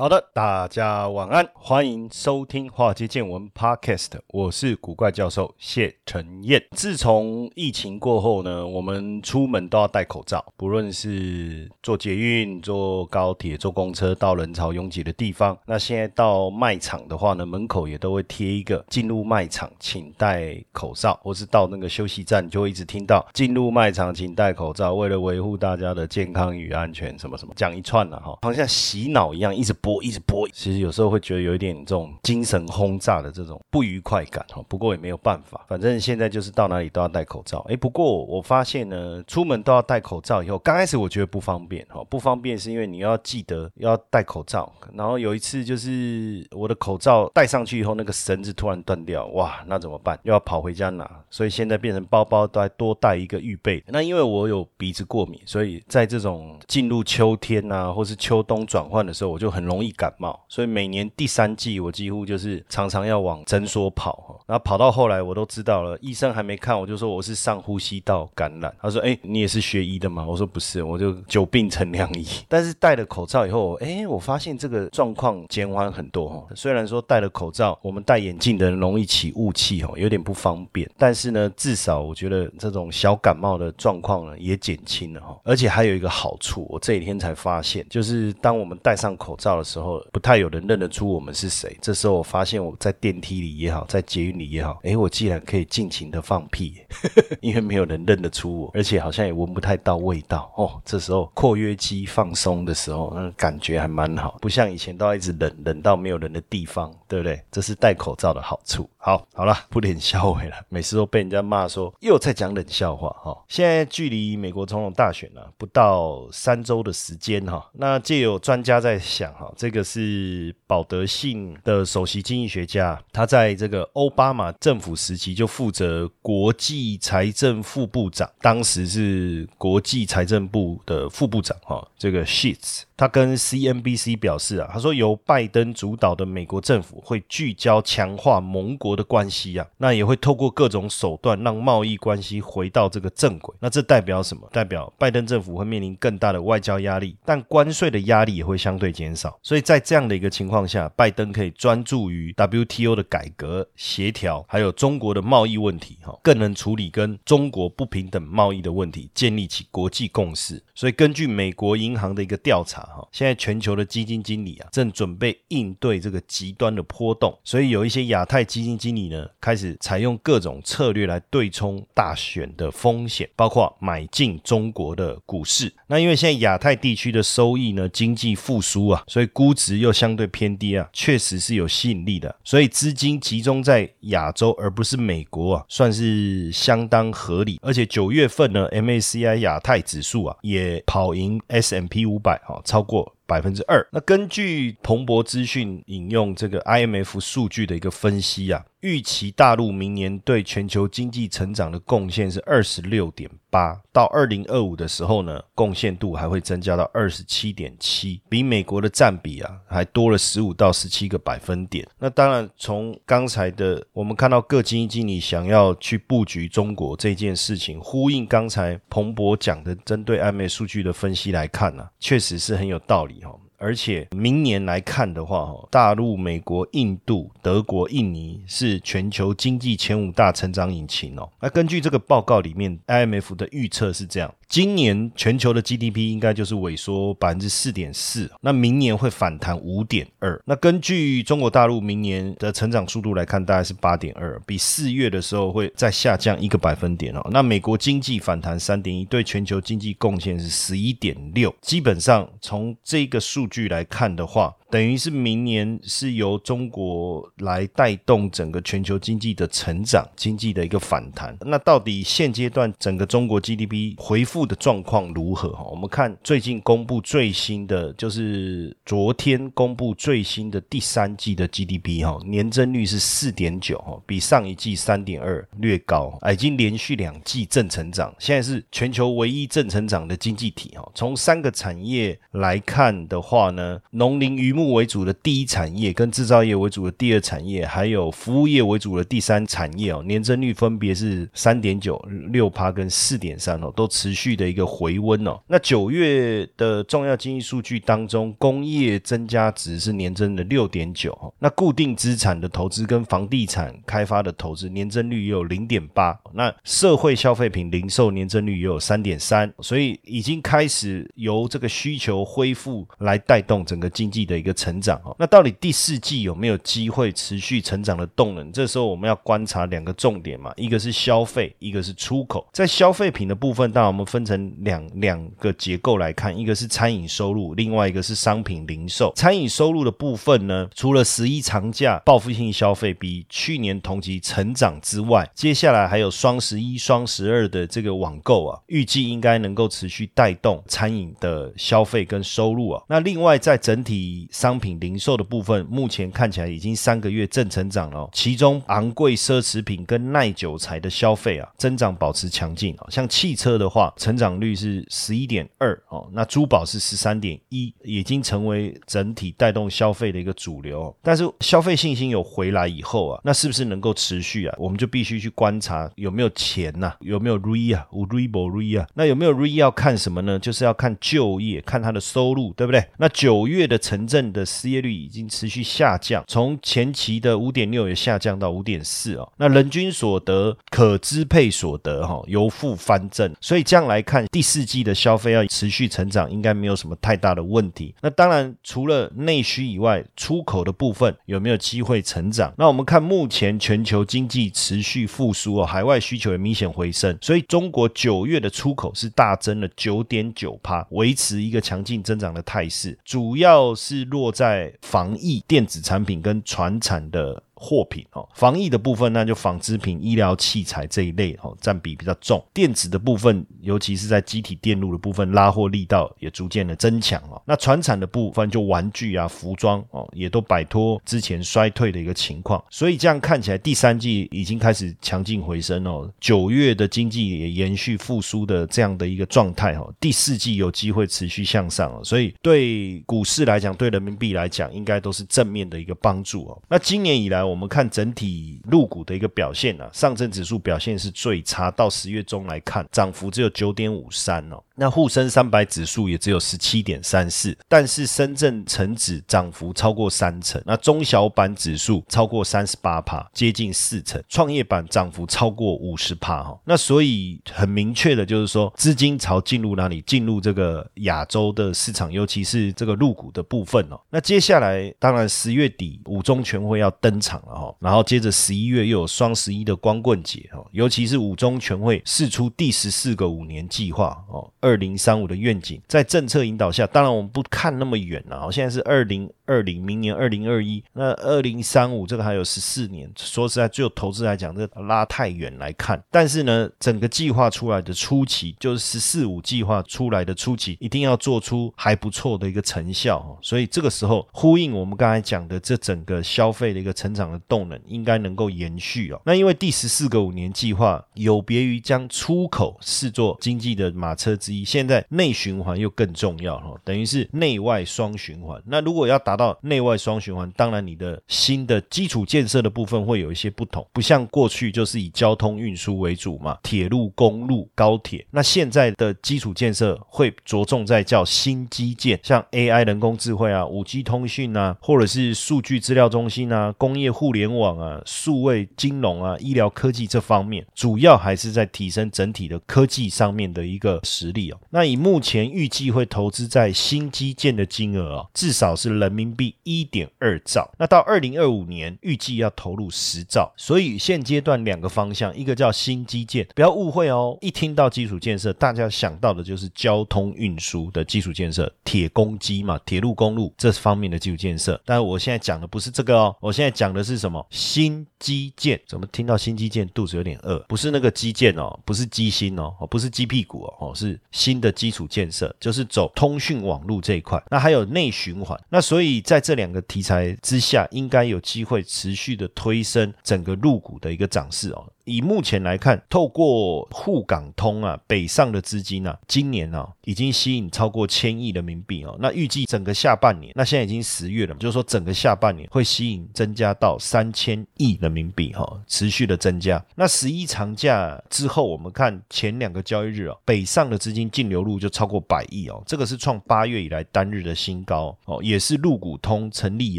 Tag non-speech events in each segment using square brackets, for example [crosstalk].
好的，大家晚安，欢迎收听《华尔街见闻》Podcast，我是古怪教授谢承彦。自从疫情过后呢，我们出门都要戴口罩，不论是坐捷运、坐高铁、坐公车到人潮拥挤的地方。那现在到卖场的话呢，门口也都会贴一个“进入卖场请戴口罩”，或是到那个休息站就会一直听到“进入卖场请戴口罩”，为了维护大家的健康与安全，什么什么讲一串了哈，好像洗脑一样，一直播。一直播，其实有时候会觉得有一点这种精神轰炸的这种不愉快感哈。不过也没有办法，反正现在就是到哪里都要戴口罩。哎，不过我发现呢，出门都要戴口罩以后，刚开始我觉得不方便哈，不方便是因为你要记得要戴口罩。然后有一次就是我的口罩戴上去以后，那个绳子突然断掉，哇，那怎么办？又要跑回家拿，所以现在变成包包都要多带一个预备。那因为我有鼻子过敏，所以在这种进入秋天啊，或是秋冬转换的时候，我就很容容易。感冒，所以每年第三季我几乎就是常常要往诊所跑，然后跑到后来我都知道了，医生还没看我就说我是上呼吸道感染，他说哎你也是学医的吗？我说不是，我就久病成良医。[laughs] 但是戴了口罩以后，哎我发现这个状况减缓很多哈。虽然说戴了口罩，我们戴眼镜的人容易起雾气哈，有点不方便，但是呢至少我觉得这种小感冒的状况呢也减轻了哈。而且还有一个好处，我这几天才发现，就是当我们戴上口罩的时。时候不太有人认得出我们是谁。这时候我发现我在电梯里也好，在捷运里也好，诶，我竟然可以尽情的放屁，[laughs] 因为没有人认得出我，而且好像也闻不太到味道哦。这时候括约肌放松的时候，那感觉还蛮好，不像以前都要一直冷冷到没有人的地方，对不对？这是戴口罩的好处。好，好了，不冷笑话了，每次都被人家骂说又在讲冷笑话哈。现在距离美国总统大选呢不到三周的时间哈，那借有专家在想哈，这个是保德信的首席经济学家，他在这个奥巴马政府时期就负责国际财政副部长，当时是国际财政部的副部长哈，这个 Sheets。他跟 CNBC 表示啊，他说由拜登主导的美国政府会聚焦强化盟国的关系啊，那也会透过各种手段让贸易关系回到这个正轨。那这代表什么？代表拜登政府会面临更大的外交压力，但关税的压力也会相对减少。所以在这样的一个情况下，拜登可以专注于 WTO 的改革协调，还有中国的贸易问题，哈，更能处理跟中国不平等贸易的问题，建立起国际共识。所以根据美国银行的一个调查哈。现在全球的基金经理啊，正准备应对这个极端的波动，所以有一些亚太基金经理呢，开始采用各种策略来对冲大选的风险，包括买进中国的股市。那因为现在亚太地区的收益呢，经济复苏啊，所以估值又相对偏低啊，确实是有吸引力的。所以资金集中在亚洲而不是美国啊，算是相当合理。而且九月份呢，MACI 亚太指数啊，也跑赢 S M P 五百啊，超过百分之二。那根据彭博资讯引用这个 IMF 数据的一个分析啊。预期大陆明年对全球经济成长的贡献是二十六点八，到二零二五的时候呢，贡献度还会增加到二十七点七，比美国的占比啊还多了十五到十七个百分点。那当然，从刚才的我们看到各基金经理想要去布局中国这件事情，呼应刚才彭博讲的针对 IMF 数据的分析来看呢，确实是很有道理哈。而且明年来看的话，哈，大陆、美国、印度、德国、印尼是全球经济前五大成长引擎哦。那根据这个报告里面，IMF 的预测是这样。今年全球的 GDP 应该就是萎缩百分之四点四，那明年会反弹五点二。那根据中国大陆明年的成长速度来看，大概是八点二，比四月的时候会再下降一个百分点哦。那美国经济反弹三点一，对全球经济贡献是十一点六。基本上从这个数据来看的话，等于是明年是由中国来带动整个全球经济的成长、经济的一个反弹。那到底现阶段整个中国 GDP 回复的状况如何？哈，我们看最近公布最新的，就是昨天公布最新的第三季的 GDP 哈，年增率是四点九哈，比上一季三点二略高，已经连续两季正成长，现在是全球唯一正成长的经济体哈。从三个产业来看的话呢，农林渔牧为主的第一产业，跟制造业为主的第二产业，还有服务业为主的第三产业哦，年增率分别是三点九、六趴跟四点三哦，都持续的一个回温哦。那九月的重要经济数据当中，工业增加值是年增的六点九哦，那固定资产的投资跟房地产开发的投资年增率也有零点八，那社会消费品零售年增率也有三点三，所以已经开始由这个需求恢复来带动整个经济的一个成长哦。那到底第四季有没有机会持续成长的动能？这时候我们要观察两个重点嘛，一个是消费，一个是出口。在消费品的部分，当然我们分成两两个结构来看，一个是餐饮收入，另外一个是商品零售。餐饮收入的部分呢，除了十一长假报复性消费比去年同期成长之外，接下来还有双十一、双十二的这个网购啊，预计应该能够持续带动餐饮的消费跟收入啊。那另外在整体商品零售的部分，目前看起来已经三个月正成长了，其中昂贵奢侈品跟耐久材的消费啊，增长保持强劲啊。像汽车的话，成长率是十一点二哦，那珠宝是十三点一，已经成为整体带动消费的一个主流。但是消费信心有回来以后啊，那是不是能够持续啊？我们就必须去观察有没有钱呐，有没有 re 啊，无 re 不 re 啊？那有没有 re 要看什么呢？就是要看就业，看他的收入，对不对？那九月的城镇的失业率已经持续下降，从前期的五点六也下降到五点四哦。那人均所得、可支配所得哈由负翻正，所以这样来看，第四季的消费要持续成长，应该没有什么太大的问题。那当然，除了内需以外，出口的部分有没有机会成长？那我们看目前全球经济持续复苏哦，海外需求也明显回升，所以中国九月的出口是大增了九点九帕，维持一个强劲增长的态势，主要是落在防疫、电子产品跟船产的。货品哦，防疫的部分那就纺织品、医疗器材这一类哦，占比比较重。电子的部分，尤其是在机体电路的部分，拉货力道也逐渐的增强哦。那船产的部分，就玩具啊、服装哦，也都摆脱之前衰退的一个情况。所以这样看起来，第三季已经开始强劲回升哦。九月的经济也延续复苏的这样的一个状态哦。第四季有机会持续向上哦。所以对股市来讲，对人民币来讲，应该都是正面的一个帮助哦。那今年以来，我们看整体入股的一个表现啊，上证指数表现是最差，到十月中来看，涨幅只有九点五三哦。那沪深三百指数也只有十七点三四，但是深圳成指涨幅超过三成，那中小板指数超过三十八帕，接近四成，创业板涨幅超过五十帕哈。那所以很明确的就是说，资金潮进入哪里？进入这个亚洲的市场，尤其是这个入股的部分哦。那接下来当然十月底五中全会要登场了哈，然后接着十一月又有双十一的光棍节哦，尤其是五中全会释出第十四个五年计划哦。二零三五的愿景，在政策引导下，当然我们不看那么远了。现在是二零二零，明年二零二一，那二零三五这个还有十四年。说实在，就投资来讲，这拉太远来看。但是呢，整个计划出来的初期，就是十四五计划出来的初期，一定要做出还不错的一个成效。所以这个时候呼应我们刚才讲的这整个消费的一个成长的动能，应该能够延续哦。那因为第十四个五年计划有别于将出口视作经济的马车之一。现在内循环又更重要哈，等于是内外双循环。那如果要达到内外双循环，当然你的新的基础建设的部分会有一些不同，不像过去就是以交通运输为主嘛，铁路、公路、高铁。那现在的基础建设会着重在叫新基建，像 AI 人工智慧啊、五 G 通讯啊，或者是数据资料中心啊、工业互联网啊、数位金融啊、医疗科技这方面，主要还是在提升整体的科技上面的一个实力哦。那以目前预计会投资在新基建的金额啊，至少是人民民币一点二兆。那到二零二五年预计要投入十兆，所以现阶段两个方向，一个叫新基建，不要误会哦。一听到基础建设，大家想到的就是交通运输的基础建设，铁公基嘛，铁路、公路这方面的基础建设。但是我现在讲的不是这个哦，我现在讲的是什么？新基建。怎么听到新基建肚子有点饿？不是那个基建哦，不是基心哦，哦，不是鸡屁股哦，哦，是新的基础建设，就是走通讯网络这一块。那还有内循环。那所以在这两个题材之下，应该有机会持续的推升整个入股的一个涨势哦。以目前来看，透过沪港通啊，北上的资金啊，今年啊已经吸引超过千亿人民币哦。那预计整个下半年，那现在已经十月了，就是说整个下半年会吸引增加到三千亿人民币哈，持续的增加。那十一长假之后，我们看前两个交易日哦，北上的资金净流入就超过百亿哦，这个是创八月以来单日的新高哦，也是陆股通成立以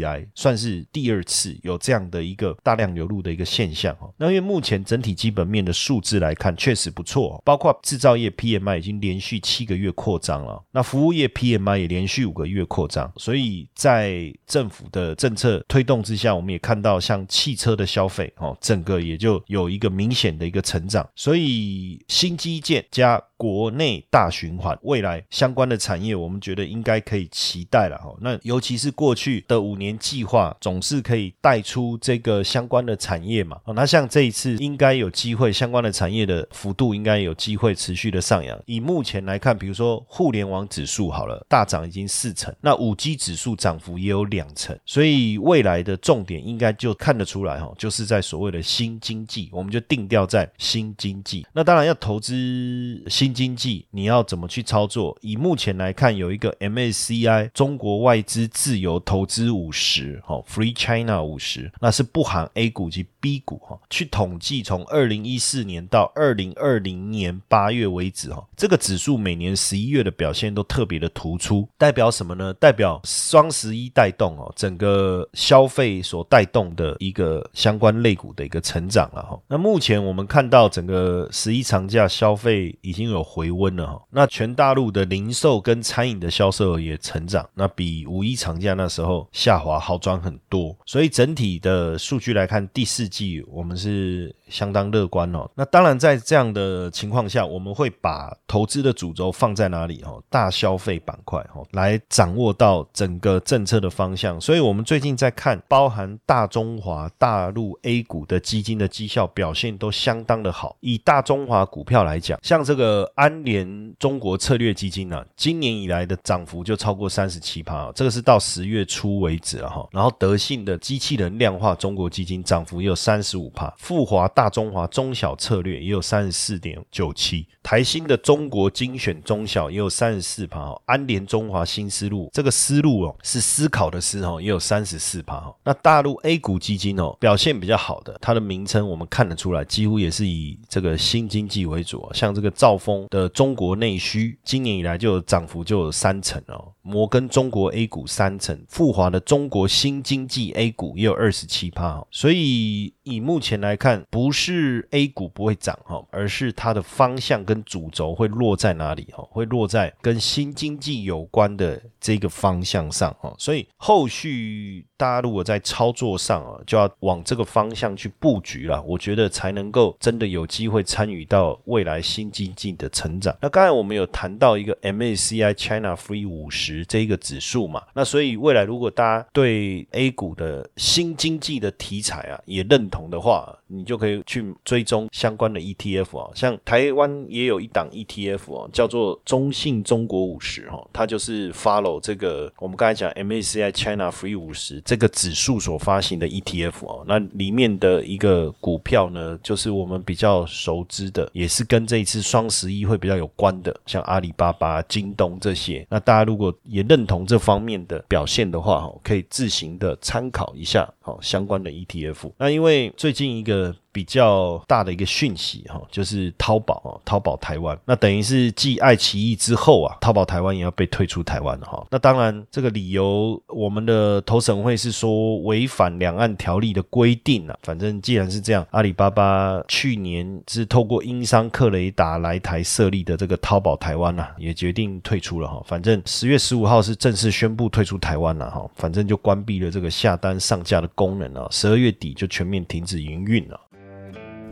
来算是第二次有这样的一个大量流入的一个现象哦。那因为目前整体基本面的数字来看，确实不错，包括制造业 PMI 已经连续七个月扩张了，那服务业 PMI 也连续五个月扩张，所以在政府的政策推动之下，我们也看到像汽车的消费哦，整个也就有一个明显的一个成长，所以新基建加。国内大循环，未来相关的产业，我们觉得应该可以期待了哈。那尤其是过去的五年计划，总是可以带出这个相关的产业嘛。那像这一次，应该有机会，相关的产业的幅度应该有机会持续的上扬。以目前来看，比如说互联网指数好了，大涨已经四成，那五 G 指数涨幅也有两成，所以未来的重点应该就看得出来哈，就是在所谓的新经济，我们就定调在新经济。那当然要投资新。经济你要怎么去操作？以目前来看，有一个 MACI 中国外资自由投资五十，哈，Free China 五十，那是不含 A 股及 B 股，哈，去统计从从二零一四年到二零二零年八月为止，哈，这个指数每年十一月的表现都特别的突出，代表什么呢？代表双十一带动哦，整个消费所带动的一个相关类股的一个成长了，哈。那目前我们看到整个十一长假消费已经有。回温了哈，那全大陆的零售跟餐饮的销售额也成长，那比五一长假那时候下滑好转很多，所以整体的数据来看，第四季我们是相当乐观哦。那当然在这样的情况下，我们会把投资的主轴放在哪里哦？大消费板块哦，来掌握到整个政策的方向。所以我们最近在看，包含大中华大陆 A 股的基金的绩效表现都相当的好。以大中华股票来讲，像这个。安联中国策略基金呢，今年以来的涨幅就超过三十七趴，这个是到十月初为止了哈。然后德信的机器人量化中国基金涨幅也有三十五趴，富华大中华中小策略也有三十四点九七，台新的中国精选中小也有三十四趴，安联中华新思路这个思路哦是思考的思哦，也有三十四趴。那大陆 A 股基金哦表现比较好的，它的名称我们看得出来，几乎也是以这个新经济为主，像这个兆丰。的中国内需今年以来就涨幅就有三成哦，摩根中国 A 股三成，富华的中国新经济 A 股也有二十七趴，所以以目前来看，不是 A 股不会涨哈，而是它的方向跟主轴会落在哪里哈，会落在跟新经济有关的这个方向上哈，所以后续大家如果在操作上啊，就要往这个方向去布局了，我觉得才能够真的有机会参与到未来新经济的。成长。那刚才我们有谈到一个 MACI China Free 五十这一个指数嘛？那所以未来如果大家对 A 股的新经济的题材啊也认同的话，你就可以去追踪相关的 ETF 啊。像台湾也有一档 ETF 哦，叫做中信中国五十哈，它就是 follow 这个我们刚才讲 MACI China Free 五十这个指数所发行的 ETF 哦。那里面的一个股票呢，就是我们比较熟知的，也是跟这一次双十一。会比较有关的，像阿里巴巴、京东这些。那大家如果也认同这方面的表现的话，哈，可以自行的参考一下，好相关的 ETF。那因为最近一个 to 比较大的一个讯息哈，就是淘宝哦，淘宝台湾，那等于是继爱奇艺之后啊，淘宝台湾也要被退出台湾了哈。那当然，这个理由我们的投审会是说违反两岸条例的规定啊。反正既然是这样，阿里巴巴去年是透过英商克雷达来台设立的这个淘宝台湾呐，也决定退出了哈。反正十月十五号是正式宣布退出台湾了哈。反正就关闭了这个下单上架的功能啊，十二月底就全面停止营运了。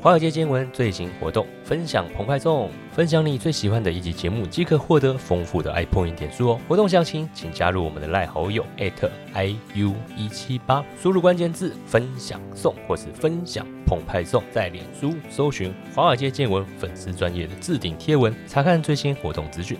华尔街见闻最新活动，分享澎湃送，分享你最喜欢的一集节目，即可获得丰富的 iPoint 点数哦。活动详情请加入我们的赖好友 @iu 一七八，输入关键字分享送或是分享澎湃送，在脸书搜寻华尔街见闻粉丝专业的置顶贴文，查看最新活动资讯。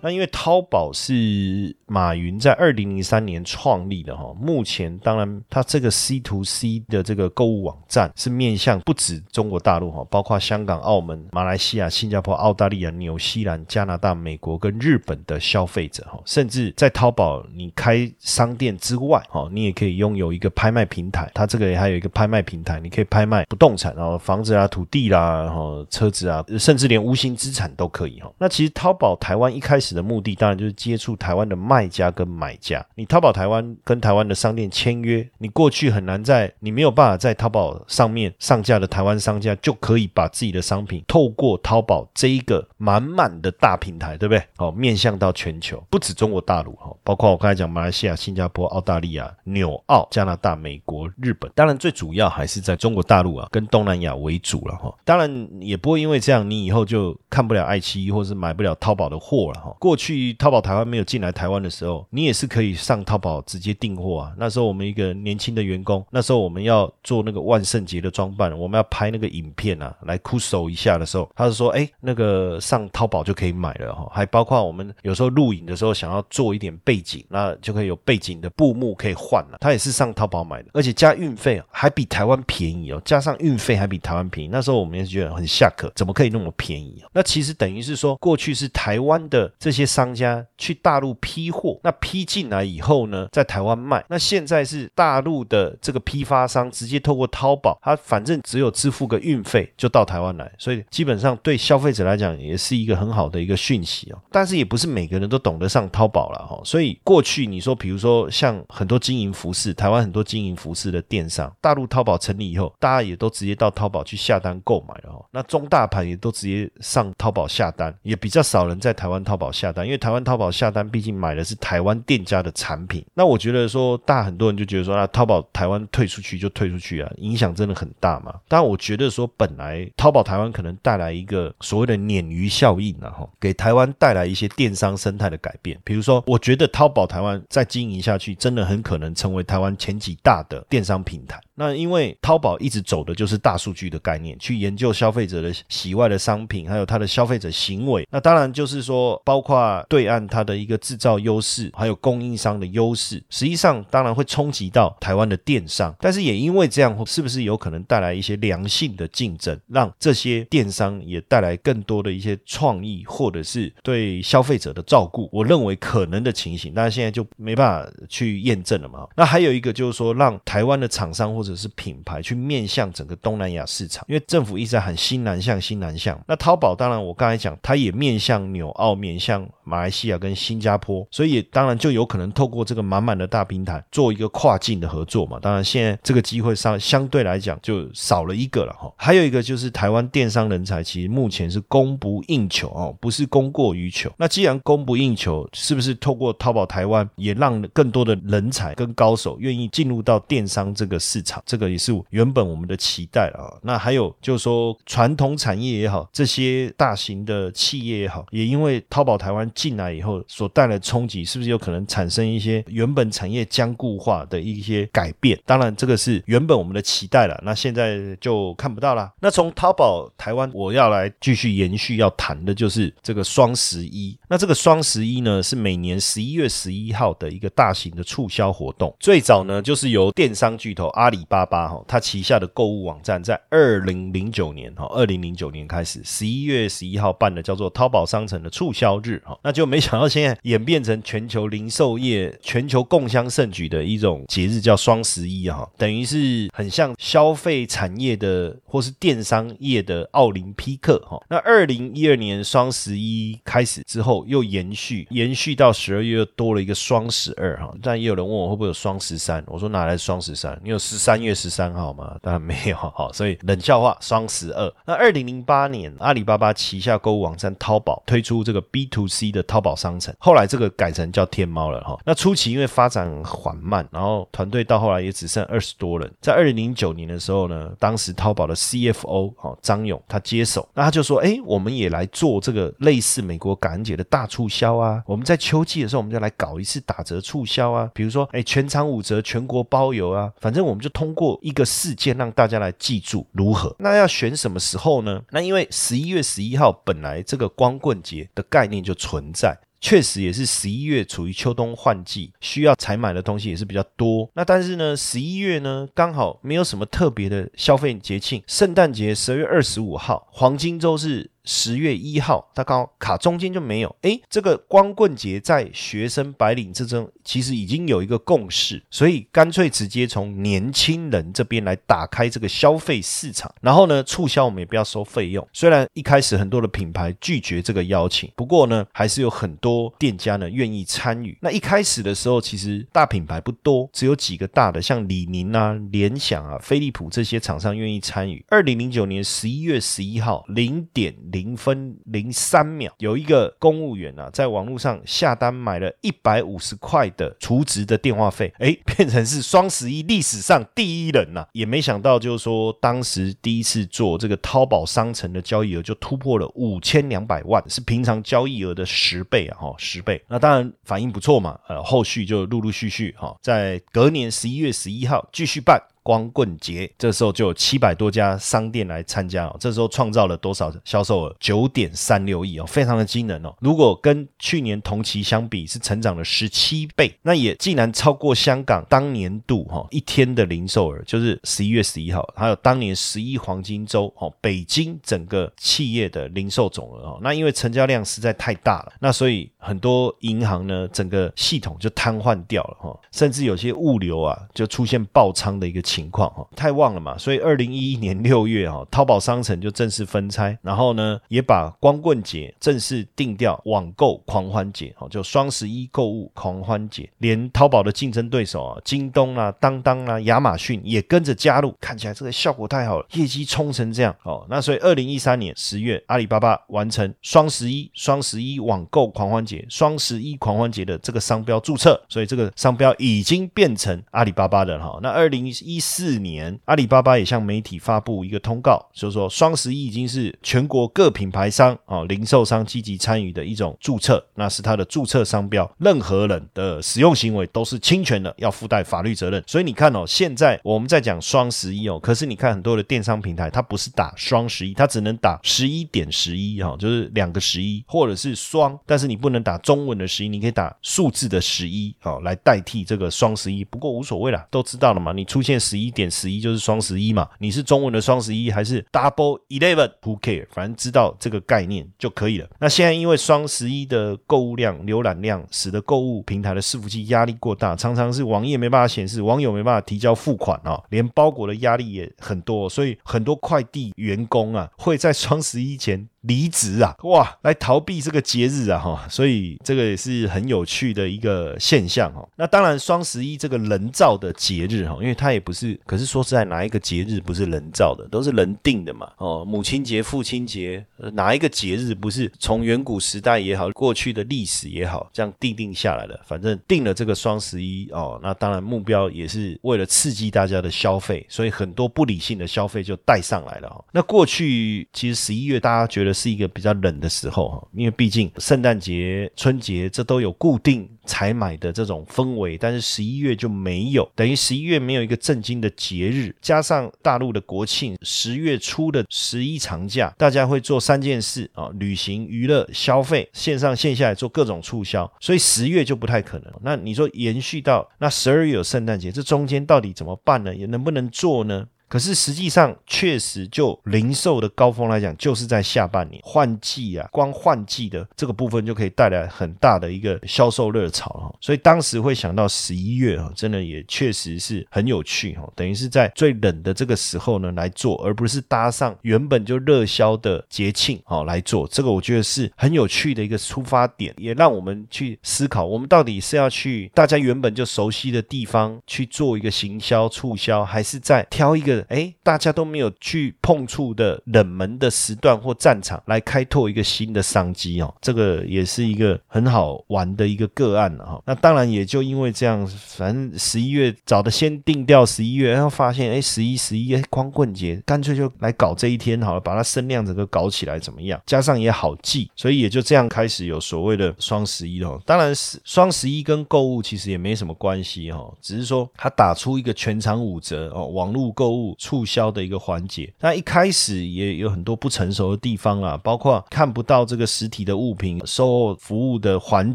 那因为淘宝是马云在二零零三年创立的哈，目前当然它这个 C to C 的这个购物网站是面向不止中国大陆哈，包括香港、澳门、马来西亚、新加坡、澳大利亚、纽西兰、加拿大、美国跟日本的消费者哈，甚至在淘宝你开商店之外哈，你也可以拥有一个拍卖平台，它这个还有一个拍卖平台，你可以拍卖不动产，然后房子啊、土地啦、然后车子啊，甚至连无形资产都可以哈。那其实淘宝台湾一开始。的目的当然就是接触台湾的卖家跟买家。你淘宝台湾跟台湾的商店签约，你过去很难在你没有办法在淘宝上面上架的台湾商家就可以把自己的商品透过淘宝这一个满满的大平台，对不对？哦，面向到全球，不止中国大陆哈，包括我刚才讲马来西亚、新加坡、澳大利亚、纽澳、加拿大、美国、日本。当然最主要还是在中国大陆啊，跟东南亚为主了哈。当然也不会因为这样，你以后就看不了爱奇艺或是买不了淘宝的货了哈。过去淘宝台湾没有进来台湾的时候，你也是可以上淘宝直接订货啊。那时候我们一个年轻的员工，那时候我们要做那个万圣节的装扮，我们要拍那个影片啊，来酷手一下的时候，他是说，哎，那个上淘宝就可以买了哈。还包括我们有时候录影的时候想要做一点背景，那就可以有背景的布幕可以换了。他也是上淘宝买的，而且加运费还比台湾便宜哦，加上运费还比台湾便宜。那时候我们也是觉得很下可，怎么可以那么便宜？那其实等于是说，过去是台湾的这些商家去大陆批货，那批进来以后呢，在台湾卖。那现在是大陆的这个批发商直接透过淘宝，他反正只有支付个运费就到台湾来，所以基本上对消费者来讲也是一个很好的一个讯息哦。但是也不是每个人都懂得上淘宝了哈。所以过去你说，比如说像很多经营服饰，台湾很多经营服饰的电商，大陆淘宝成立以后，大家也都直接到淘宝去下单购买了哈。那中大盘也都直接上淘宝下单，也比较少人在台湾淘宝。下单，因为台湾淘宝下单，毕竟买的是台湾店家的产品。那我觉得说，大很多人就觉得说，那淘宝台湾退出去就退出去啊，影响真的很大嘛。但，我觉得说，本来淘宝台湾可能带来一个所谓的鲶鱼效应啊，哈，给台湾带来一些电商生态的改变。比如说，我觉得淘宝台湾再经营下去，真的很可能成为台湾前几大的电商平台。那因为淘宝一直走的就是大数据的概念，去研究消费者的喜外的商品，还有他的消费者行为。那当然就是说，包括对岸它的一个制造优势，还有供应商的优势，实际上当然会冲击到台湾的电商。但是也因为这样，是不是有可能带来一些良性的竞争，让这些电商也带来更多的一些创意，或者是对消费者的照顾？我认为可能的情形，但是现在就没办法去验证了嘛。那还有一个就是说，让台湾的厂商或者是品牌去面向整个东南亚市场，因为政府一直在喊新南向、新南向。那淘宝当然我刚才讲，它也面向纽澳、面向 그냥 马来西亚跟新加坡，所以当然就有可能透过这个满满的大平台做一个跨境的合作嘛。当然现在这个机会上相对来讲就少了一个了哈。还有一个就是台湾电商人才其实目前是供不应求哦，不是供过于求。那既然供不应求，是不是透过淘宝台湾也让更多的人才跟高手愿意进入到电商这个市场？这个也是原本我们的期待啊。那还有就是说，传统产业也好，这些大型的企业也好，也因为淘宝台湾进来以后所带来的冲击，是不是有可能产生一些原本产业僵固化的一些改变？当然，这个是原本我们的期待了。那现在就看不到了。那从淘宝台湾，我要来继续延续要谈的就是这个双十一。那这个双十一呢，是每年十一月十一号的一个大型的促销活动。最早呢，就是由电商巨头阿里。巴巴哈，它旗下的购物网站在二零零九年哈，二零零九年开始，十一月十一号办的叫做淘宝商城的促销日哈。那就没想到现在演变成全球零售业、全球共襄盛举的一种节日，叫双十一哈，等于是很像消费产业的或是电商业的奥林匹克哈。那二零一二年双十一开始之后，又延续延续到十二月，又多了一个双十二哈。但也有人问我会不会有双十三，我说哪来双十三？你有十三月十三号吗？当然没有哈。所以冷笑话，双十二。那二零零八年，阿里巴巴旗下购物网站淘宝推出这个 B to C 的淘宝商城，后来这个改成叫天猫了哈。那初期因为发展缓慢，然后团队到后来也只剩二十多人。在二零零九年的时候呢，当时淘宝的 CFO 哈张勇他接手，那他就说：哎，我们也来做这个类似美国感恩节的大促销啊。我们在秋季的时候，我们就来搞一次打折促销啊。比如说，哎，全场五折，全国包邮啊。反正我们就通过一个事件让大家来记住如何。那要选什么时候呢？那因为十一月十一号本来这个光棍节的概念就存在。确实也是十一月处于秋冬换季，需要采买的东西也是比较多。那但是呢，十一月呢刚好没有什么特别的消费节庆，圣诞节十二月二十五号，黄金周是。十月一号，他刚好卡中间就没有。哎，这个光棍节在学生白领之中其实已经有一个共识，所以干脆直接从年轻人这边来打开这个消费市场。然后呢，促销我们也不要收费用。虽然一开始很多的品牌拒绝这个邀请，不过呢，还是有很多店家呢愿意参与。那一开始的时候，其实大品牌不多，只有几个大的，像李宁啊、联想啊、飞利浦这些厂商愿意参与。二零零九年十一月十一号零点零。零分零三秒，有一个公务员啊，在网络上下单买了一百五十块的储值的电话费，哎，变成是双十一历史上第一人呐！也没想到，就是说当时第一次做这个淘宝商城的交易额就突破了五千两百万，是平常交易额的十倍啊！哈，十倍。那当然反应不错嘛，呃，后续就陆陆续续哈，在隔年十一月十一号继续办。光棍节，这时候就有七百多家商店来参加哦。这时候创造了多少销售额？九点三六亿哦，非常的惊人哦。如果跟去年同期相比，是成长了十七倍，那也竟然超过香港当年度哈一天的零售额，就是十一月十一号，还有当年十一黄金周哦，北京整个企业的零售总额哦。那因为成交量实在太大了，那所以很多银行呢，整个系统就瘫痪掉了哈，甚至有些物流啊，就出现爆仓的一个情。情况哈太旺了嘛，所以二零一一年六月哈，淘宝商城就正式分拆，然后呢也把光棍节正式定掉网购狂欢节，哦，就双十一购物狂欢节，连淘宝的竞争对手啊，京东啊、当当啊、亚马逊也跟着加入，看起来这个效果太好了，业绩冲成这样哦，那所以二零一三年十月，阿里巴巴完成双十一双十一网购狂欢节双十一狂欢节的这个商标注册，所以这个商标已经变成阿里巴巴的哈，那二零一。四年，阿里巴巴也向媒体发布一个通告，就是说双十一已经是全国各品牌商啊、零售商积极参与的一种注册，那是它的注册商标，任何人的使用行为都是侵权的，要附带法律责任。所以你看哦，现在我们在讲双十一哦，可是你看很多的电商平台，它不是打双十一，它只能打十一点十一哈，就是两个十一，或者是双，但是你不能打中文的十一，你可以打数字的十一哦，来代替这个双十一。不过无所谓啦，都知道了嘛，你出现十。一点十一就是双十一嘛？你是中文的双十一还是 Double Eleven？Who care？反正知道这个概念就可以了。那现在因为双十一的购物量、浏览量，使得购物平台的伺服器压力过大，常常是网页没办法显示，网友没办法提交付款啊，连包裹的压力也很多，所以很多快递员工啊会在双十一前。离职啊，哇，来逃避这个节日啊，哈，所以这个也是很有趣的一个现象哈。那当然，双十一这个人造的节日哈，因为它也不是，可是说实在，哪一个节日不是人造的，都是人定的嘛。哦，母亲节、父亲节，哪一个节日不是从远古时代也好，过去的历史也好，这样定定下来的？反正定了这个双十一哦，那当然目标也是为了刺激大家的消费，所以很多不理性的消费就带上来了哈。那过去其实十一月大家觉得。是一个比较冷的时候哈，因为毕竟圣诞节、春节这都有固定采买的这种氛围，但是十一月就没有，等于十一月没有一个正经的节日，加上大陆的国庆，十月初的十一长假，大家会做三件事啊：旅行、娱乐、消费，线上线下来做各种促销，所以十月就不太可能。那你说延续到那十二月有圣诞节，这中间到底怎么办呢？也能不能做呢？可是实际上确实就零售的高峰来讲，就是在下半年换季啊，光换季的这个部分就可以带来很大的一个销售热潮哈。所以当时会想到十一月哈，真的也确实是很有趣哈，等于是在最冷的这个时候呢来做，而不是搭上原本就热销的节庆哦来做。这个我觉得是很有趣的一个出发点，也让我们去思考，我们到底是要去大家原本就熟悉的地方去做一个行销促销，还是在挑一个哎大家都没有去碰触的冷门的时段或战场来开拓一个新的商机哦？这个也是一个很好玩的一个个案了哈。那当然也就因为这样，反正十一月早的先定掉十一月，然后发现哎十一十一哎光棍节，干脆就来搞这一天好了，把它声量整个搞起来怎么样？加上也好记，所以也就这样开始有所谓的双十一哦。当然是双十一跟购物其实也没什么关系哈，只是说它打出一个全场五折哦，网络购物促销的一个环节。那一开始也有很多不成熟的地方啊，包括看不到这个实体的物品、售后服务的环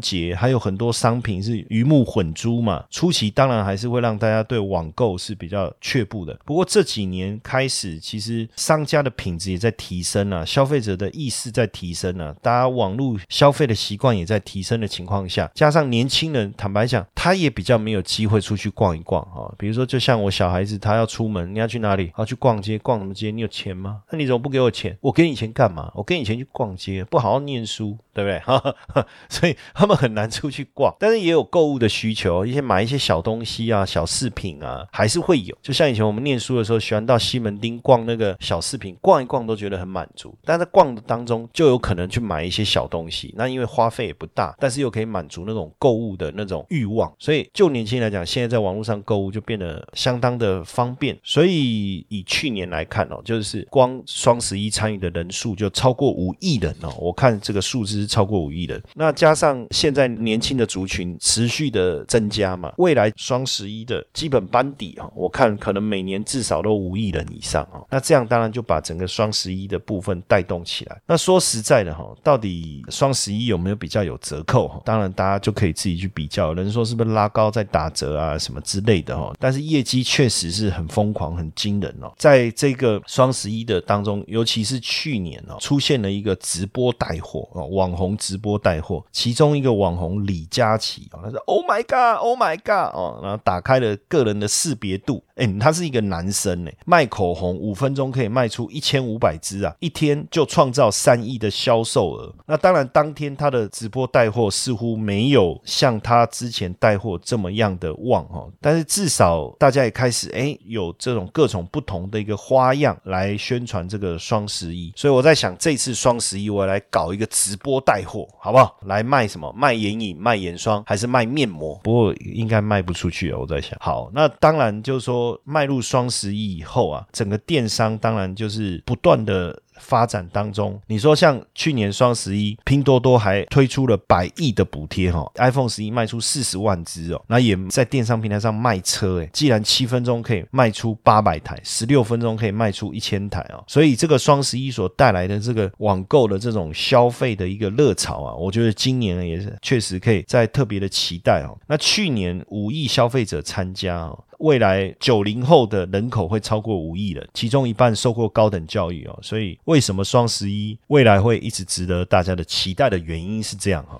节，还有很多商品是鱼目混珠嘛。初期当然还是会让大家对网购是比较却步的。不过这几年开始，其实商家的品质也在提升啊，消费者的意识在提升啊，大家网络消费的习惯也在提升的情况下，加上年轻人，坦白讲，他也比较没有机会出去逛一逛啊。比如说，就像我小孩子，他要出门，你要去哪里？好去逛街，逛什么街？你有钱吗？那你怎么不给我钱？我给你钱干嘛？我给你钱去逛街，不好好念书，对不对？哈 [laughs] 所以他们很难出去逛，但是也有购物的需求，一些买一些小东西啊、小饰品啊，还是会有。就像以前我们念书的时候，喜欢到西门町逛那个小饰品，逛一逛都觉得很满足。但在逛的当中，就有可能去买一些小东西，那因为花费也不大，但是又可以满足那种购物的那种欲望。所以就年轻人来讲，现在在网络上购物就变得相当的方便。所以以去年来看哦，就是光双十一参与的人数就超过五亿人哦。我看这个数字超过五亿人。那加上现在年轻的族群持续的增加嘛，未来双十一的基本班底哈，我看可能每年至少都五亿人以上哦。那这样当然就把整个双十一的部分带动起来。那说实在的哈，到底双十一有没有比较有折扣？当然大家就可以自己去比较，有人说是不是拉高在打折啊什么之类的哈。但是业绩确实是很疯狂、很惊人哦。在这个双十一的当中，尤其是去年哦，出现了一个直播带货哦，网红直播带货，其中一个网红李佳琦哦，他说 Oh my God，Oh my God 哦，然后打开了个人的识别度，哎，他是一个男生呢，卖口红五分钟可以卖出一千五百支啊，一天就创造三亿的销售额。那当然，当天他的直播带货似乎没有像他之前带货这么样的旺哦，但是至少大家也开始哎有这种各种不同的一个花样来宣传这个双十一。所以我在想，这次双十一我来搞一个直播带货，好不好？来卖什么？卖眼影、卖眼霜，还是卖面膜？不过应该卖不出去哦。我在想，好，那当然就是说，迈入双十一以后啊，整个电商当然就是不断的。发展当中，你说像去年双十一，拼多多还推出了百亿的补贴哈，iPhone 十一卖出四十万只哦，那也在电商平台上卖车诶，既然七分钟可以卖出八百台，十六分钟可以卖出一千台哦，所以这个双十一所带来的这个网购的这种消费的一个热潮啊，我觉得今年也是确实可以在特别的期待哦。那去年五亿消费者参加哦。未来九零后的人口会超过五亿人，其中一半受过高等教育哦，所以为什么双十一未来会一直值得大家的期待的原因是这样哈。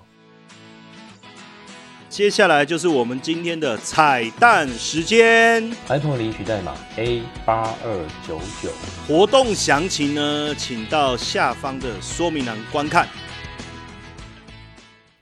接下来就是我们今天的彩蛋时间，iPhone 领取代码 A 八二九九，活动详情呢，请到下方的说明栏观看。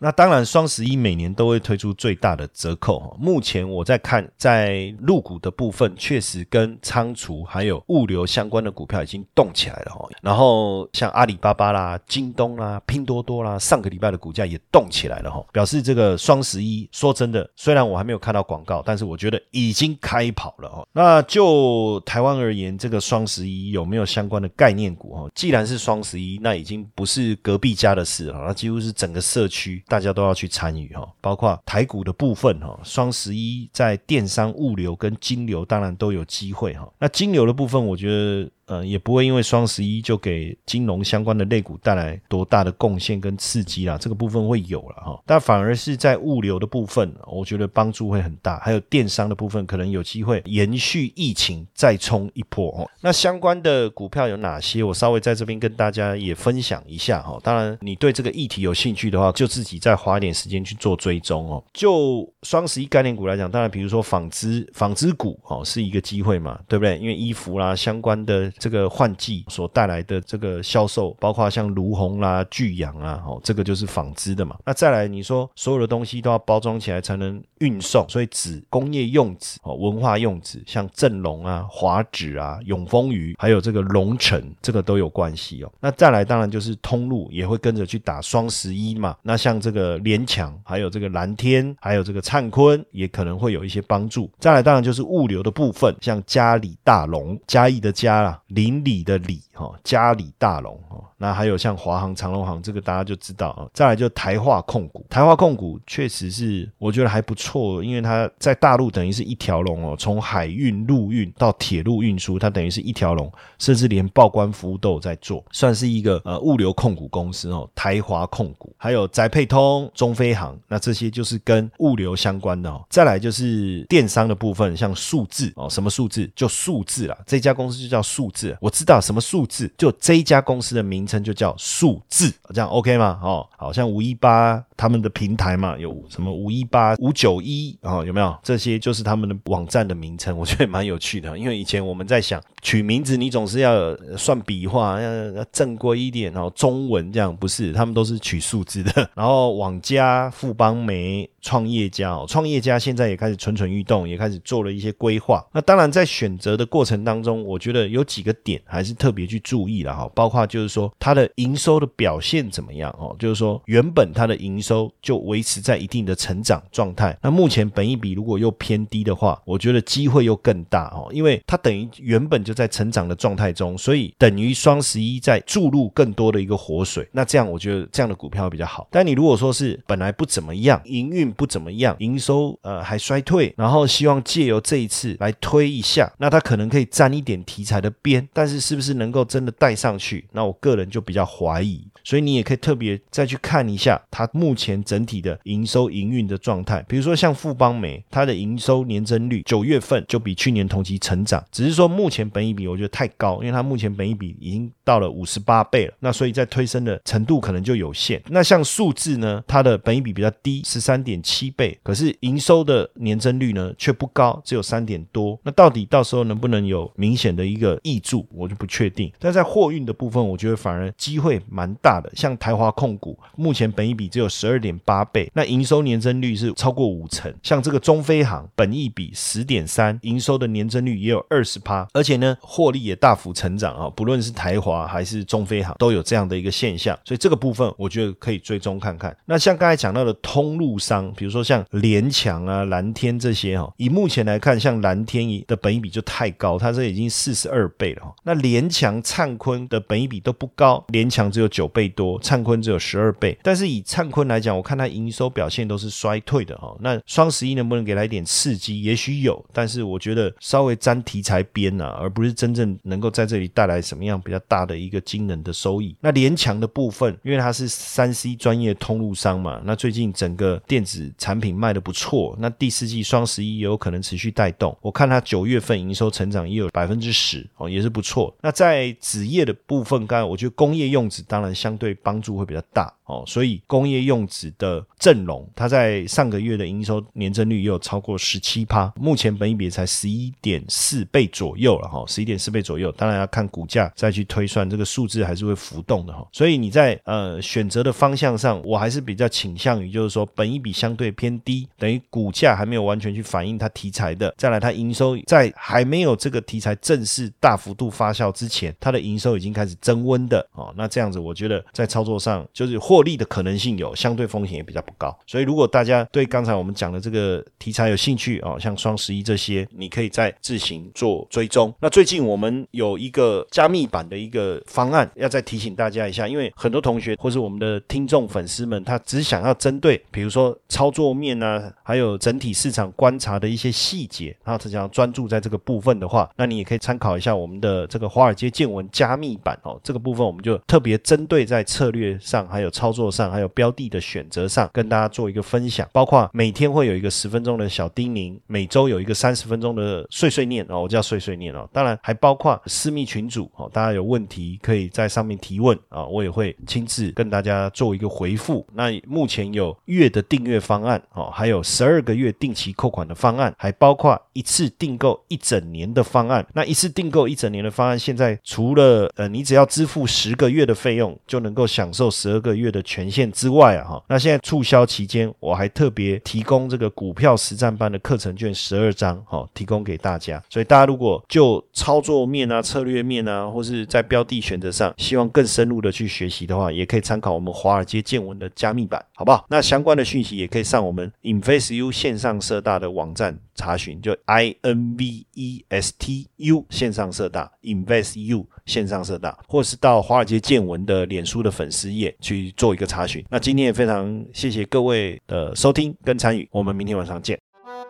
那当然，双十一每年都会推出最大的折扣哈。目前我在看，在入股的部分，确实跟仓储还有物流相关的股票已经动起来了哈。然后像阿里巴巴啦、京东啦、拼多多啦，上个礼拜的股价也动起来了哈，表示这个双十一，说真的，虽然我还没有看到广告，但是我觉得已经开跑了哈。那就台湾而言，这个双十一有没有相关的概念股哈？既然是双十一，那已经不是隔壁家的事了，那几乎是整个社区。大家都要去参与哈，包括台股的部分哈，双十一在电商、物流跟金流当然都有机会哈。那金流的部分，我觉得呃，也不会因为双十一就给金融相关的类股带来多大的贡献跟刺激啦，这个部分会有了哈，但反而是在物流的部分，我觉得帮助会很大，还有电商的部分可能有机会延续疫情再冲一波哦。那相关的股票有哪些？我稍微在这边跟大家也分享一下哈。当然，你对这个议题有兴趣的话，就自己再花一点时间去做追踪哦。就双十一概念股来讲，当然比如说纺织纺织股哦是一个机会嘛，对不对？因为衣服啦相关的这个换季所带来的这个销售，包括像卢红啦、巨阳啊，哦这个就是纺织的嘛。那再来你说所有的东西都要包装起来才能运送，所以纸工业用纸哦文化用纸，像正龙啊、华纸啊、永丰余，还有这个龙城，这个都有关系哦。那再来当然就是通路也会跟着去打双十一嘛。那像这个联强，还有这个蓝天，还有这个灿坤，也可能会有一些帮助。再来当然就是物流的部分，像嘉里大龙、嘉义的嘉啦、邻里的里哈、嘉里大龙哦。那还有像华航、长隆航，这个大家就知道啊。再来就台化控股，台化控股确实是我觉得还不错，因为它在大陆等于是一条龙哦，从海运、陆运到铁路运输，它等于是一条龙，甚至连报关服务都有在做，算是一个呃物流控股公司哦。台华控股，还有宅配通、中飞航，那这些就是跟物流相关的哦。再来就是电商的部分，像数字哦，什么数字就数字啦，这家公司就叫数字。我知道什么数数字，就这一家公司的名称就叫数字，这样 OK 吗？哦，好像五一八他们的平台嘛，有什么五一八、五九一啊，有没有？这些就是他们的网站的名称，我觉得蛮有趣的。因为以前我们在想取名字，你总是要算笔画，要要正规一点哦，中文这样不是，他们都是取数字的。[laughs] 然后网家、富邦媒、创业家哦，创业家现在也开始蠢蠢欲动，也开始做了一些规划。那当然在选择的过程当中，我觉得有几个点还是特别去注意了哈，包括就是说它的营收的表现怎么样哦，就是说原本它的营收就维持在一定的成长状态，那目前本益比如果又偏低的话，我觉得机会又更大哦，因为它等于原本就在成长的状态中，所以等于双十一在注入更多的一个活水。那这样我觉得这样的股票比较好。但你如果说是本来不怎么样，营运不怎么样，营收呃还衰退，然后希望借由这一次来推一下，那它可能可以沾一点题材的边，但是是不是能够真的带上去？那我个人就比较怀疑。所以你也可以特别再去看一下它目前整体的营收营运的状态，比如说像富邦美，它的营收年增率九月份就比去年同期成长，只是说目前本益比我觉得太高，因为它目前本益比已经到了五十八倍了，那所以在推升的程度可能就有限。那像数字呢，它的本益比比较低，十三点七倍，可是营收的年增率呢却不高，只有三点多。那到底到时候能不能有明显的一个益注，我就不确定。但在货运的部分，我觉得反而机会蛮大的。像台华控股，目前本益比只有十二点八倍，那营收年增率是超过五成。像这个中飞航，本益比十点三，营收的年增率也有二十趴，而且呢，获利也大幅成长啊。不论是台华还是中飞航，都有这样的一个现象，所以这个部分我觉得可以追踪看看。那像刚才讲到的通路商，比如说像联强啊、蓝天这些哈，以目前来看，像蓝天的本益比就太高，它这已经四十二倍了哈。那联强、灿坤的本益比都不高，联强只有九倍多，灿坤只有十二倍。但是以灿坤来讲，我看它营收表现都是衰退的哈。那双十一能不能给它一点刺激？也许有，但是我觉得稍微沾题材边啊，而不是真正能够在这里带来什么样比较大的一个惊人的收益。那联强的部分，因为它是三 C 专业通路商嘛，那最近整个电子产品卖的不错，那第四季双十一也有可能持续带动。我看它九月份营收成长也有百分之十哦，也是不错。那在纸业的部分，刚才我觉得工业用纸当然相对帮助会比较大。哦，所以工业用纸的阵容，它在上个月的营收年增率也有超过十七趴，目前本益比才十一点四倍左右了哈，十一点四倍左右，当然要看股价再去推算这个数字还是会浮动的哈。所以你在呃选择的方向上，我还是比较倾向于就是说本益比相对偏低，等于股价还没有完全去反映它题材的，再来它营收在还没有这个题材正式大幅度发酵之前，它的营收已经开始增温的哦，那这样子我觉得在操作上就是获利的可能性有，相对风险也比较不高。所以如果大家对刚才我们讲的这个题材有兴趣哦，像双十一这些，你可以再自行做追踪。那最近我们有一个加密版的一个方案，要再提醒大家一下，因为很多同学或是我们的听众粉丝们，他只想要针对比如说操作面啊，还有整体市场观察的一些细节，然后他想要专注在这个部分的话，那你也可以参考一下我们的这个华尔街见闻加密版哦。这个部分我们就特别针对在策略上，还有操作上，还有标的的选择上，跟大家做一个分享。包括每天会有一个十分钟的小叮咛，每周有一个三十分钟的碎碎念哦，我叫碎碎念哦。当然还包括私密群组哦，大家有问题可以在上面提问啊，我也会亲自跟大家做一个回复。那目前有月的订阅方案哦，还有十二个月定期扣款的方案，还包括一次订购一整年的方案。那一次订购一整年的方案，现在除了呃，你只要支付十个月的费用，就能够享受十二个月的权限之外啊，哈，那现在促销期间，我还特别提供这个股票实战班的课程卷十二张，哈，提供给大家。所以大家如果就操作面啊、策略面啊，或是在标的选择上，希望更深入的去学习的话，也可以参考我们华尔街见闻的加密版，好不好？那相关的讯息也可以上我们 InvestU 线上社大的网站查询，就 I N V E S T U 线上社大 InvestU 线上社大，或是到华尔街见闻的脸书的粉丝页去做一个查询。那今天也非常谢谢各位的收听跟参与，我们明天晚上见。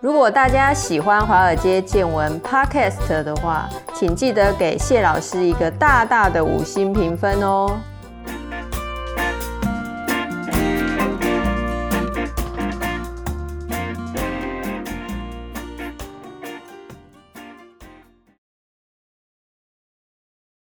如果大家喜欢华尔街见闻 Podcast 的话，请记得给谢老师一个大大的五星评分哦。